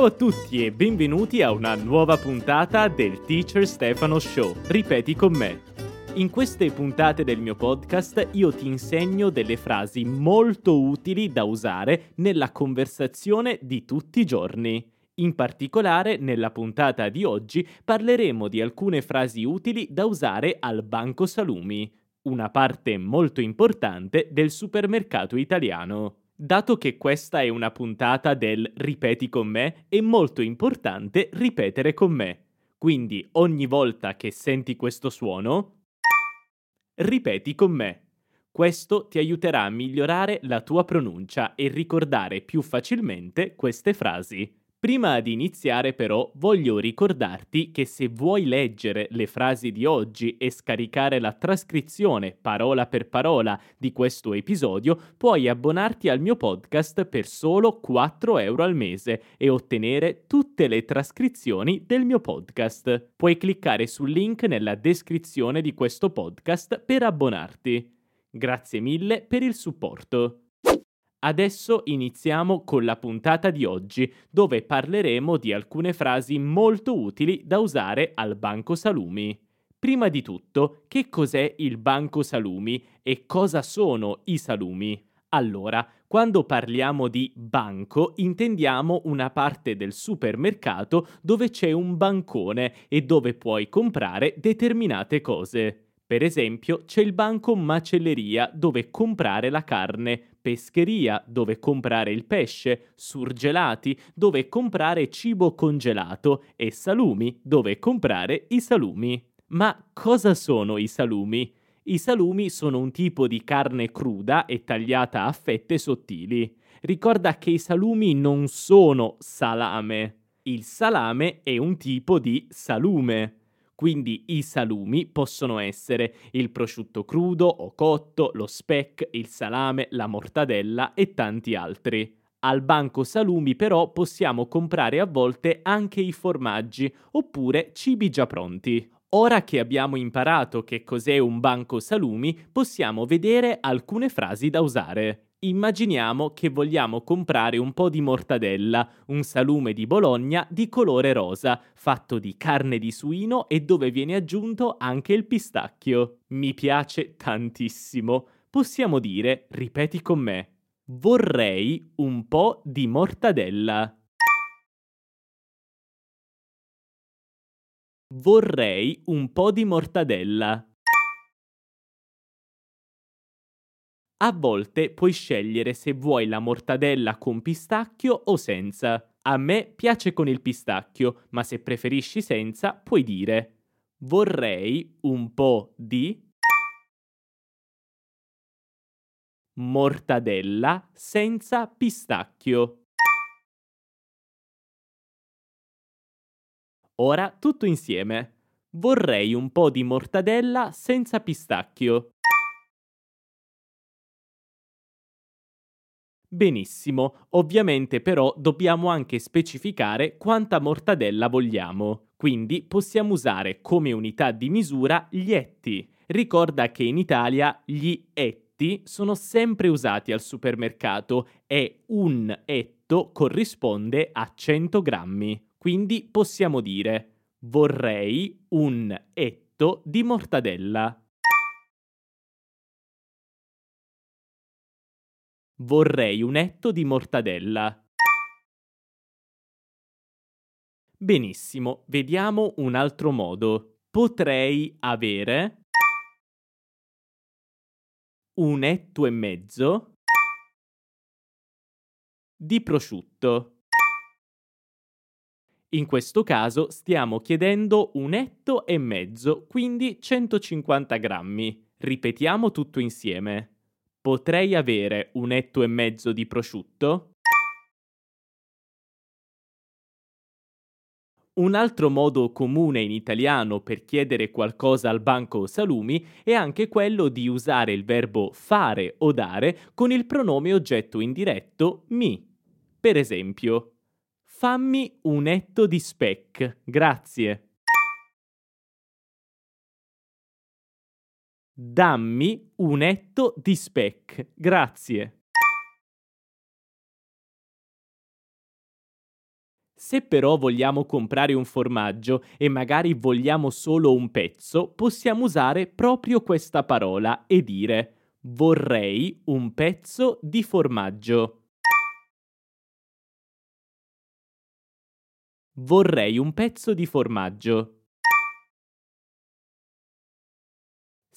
Ciao a tutti e benvenuti a una nuova puntata del Teacher Stefano Show. Ripeti con me. In queste puntate del mio podcast io ti insegno delle frasi molto utili da usare nella conversazione di tutti i giorni. In particolare, nella puntata di oggi parleremo di alcune frasi utili da usare al banco salumi, una parte molto importante del supermercato italiano. Dato che questa è una puntata del ripeti con me, è molto importante ripetere con me. Quindi ogni volta che senti questo suono, ripeti con me. Questo ti aiuterà a migliorare la tua pronuncia e ricordare più facilmente queste frasi. Prima di iniziare però voglio ricordarti che se vuoi leggere le frasi di oggi e scaricare la trascrizione parola per parola di questo episodio, puoi abbonarti al mio podcast per solo 4 euro al mese e ottenere tutte le trascrizioni del mio podcast. Puoi cliccare sul link nella descrizione di questo podcast per abbonarti. Grazie mille per il supporto. Adesso iniziamo con la puntata di oggi, dove parleremo di alcune frasi molto utili da usare al banco salumi. Prima di tutto, che cos'è il banco salumi e cosa sono i salumi? Allora, quando parliamo di banco intendiamo una parte del supermercato dove c'è un bancone e dove puoi comprare determinate cose. Per esempio, c'è il banco macelleria dove comprare la carne, pescheria dove comprare il pesce, surgelati dove comprare cibo congelato e salumi dove comprare i salumi. Ma cosa sono i salumi? I salumi sono un tipo di carne cruda e tagliata a fette sottili. Ricorda che i salumi non sono salame. Il salame è un tipo di salume. Quindi i salumi possono essere il prosciutto crudo o cotto, lo speck, il salame, la mortadella e tanti altri. Al banco salumi però possiamo comprare a volte anche i formaggi oppure cibi già pronti. Ora che abbiamo imparato che cos'è un banco salumi, possiamo vedere alcune frasi da usare. Immaginiamo che vogliamo comprare un po' di mortadella, un salume di Bologna di colore rosa, fatto di carne di suino e dove viene aggiunto anche il pistacchio. Mi piace tantissimo. Possiamo dire, ripeti con me, vorrei un po' di mortadella. Vorrei un po' di mortadella. A volte puoi scegliere se vuoi la mortadella con pistacchio o senza. A me piace con il pistacchio, ma se preferisci senza puoi dire vorrei un po' di mortadella senza pistacchio. Ora tutto insieme. Vorrei un po' di mortadella senza pistacchio. Benissimo, ovviamente però dobbiamo anche specificare quanta mortadella vogliamo, quindi possiamo usare come unità di misura gli etti. Ricorda che in Italia gli etti sono sempre usati al supermercato e un etto corrisponde a 100 grammi. Quindi possiamo dire vorrei un etto di mortadella. Vorrei un etto di mortadella. Benissimo, vediamo un altro modo. Potrei avere un etto e mezzo di prosciutto. In questo caso stiamo chiedendo un etto e mezzo, quindi 150 grammi. Ripetiamo tutto insieme. Potrei avere un etto e mezzo di prosciutto? Un altro modo comune in italiano per chiedere qualcosa al banco salumi è anche quello di usare il verbo fare o dare con il pronome oggetto indiretto mi. Per esempio, fammi un etto di speck, grazie. Dammi un etto di speck, grazie. Se però vogliamo comprare un formaggio e magari vogliamo solo un pezzo, possiamo usare proprio questa parola e dire vorrei un pezzo di formaggio. Vorrei un pezzo di formaggio.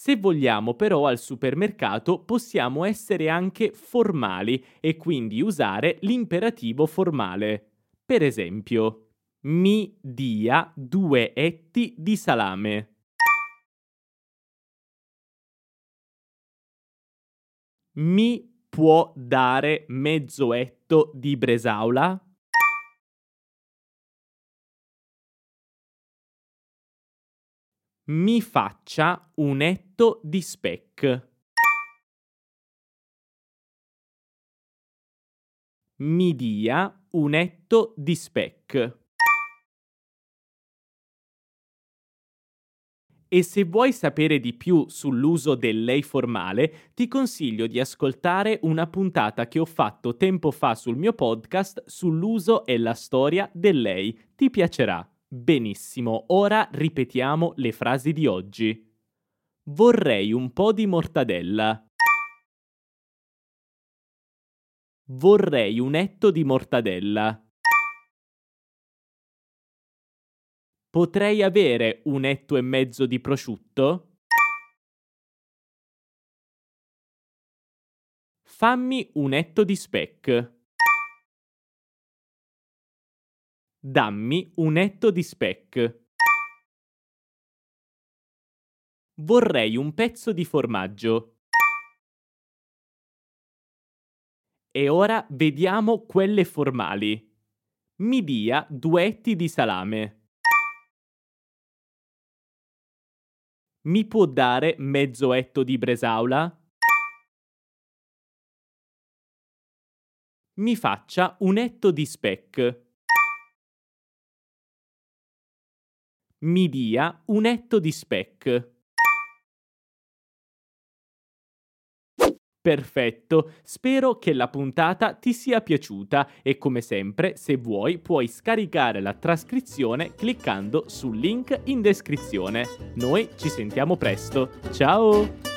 Se vogliamo però al supermercato possiamo essere anche formali e quindi usare l'imperativo formale. Per esempio, mi dia due etti di salame. Mi può dare mezzo etto di bresaola? Mi faccia un etto di speck. Mi dia un etto di speck. E se vuoi sapere di più sull'uso del lei formale, ti consiglio di ascoltare una puntata che ho fatto tempo fa sul mio podcast sull'uso e la storia del lei. Ti piacerà. Benissimo, ora ripetiamo le frasi di oggi. Vorrei un po' di mortadella. Vorrei un etto di mortadella. Potrei avere un etto e mezzo di prosciutto? Fammi un etto di speck. Dammi un etto di speck. Vorrei un pezzo di formaggio. E ora vediamo quelle formali. Mi dia due etti di salame. Mi può dare mezzo etto di bresaola? Mi faccia un etto di speck. Mi dia un etto di speck. Perfetto, spero che la puntata ti sia piaciuta e come sempre, se vuoi, puoi scaricare la trascrizione cliccando sul link in descrizione. Noi ci sentiamo presto. Ciao!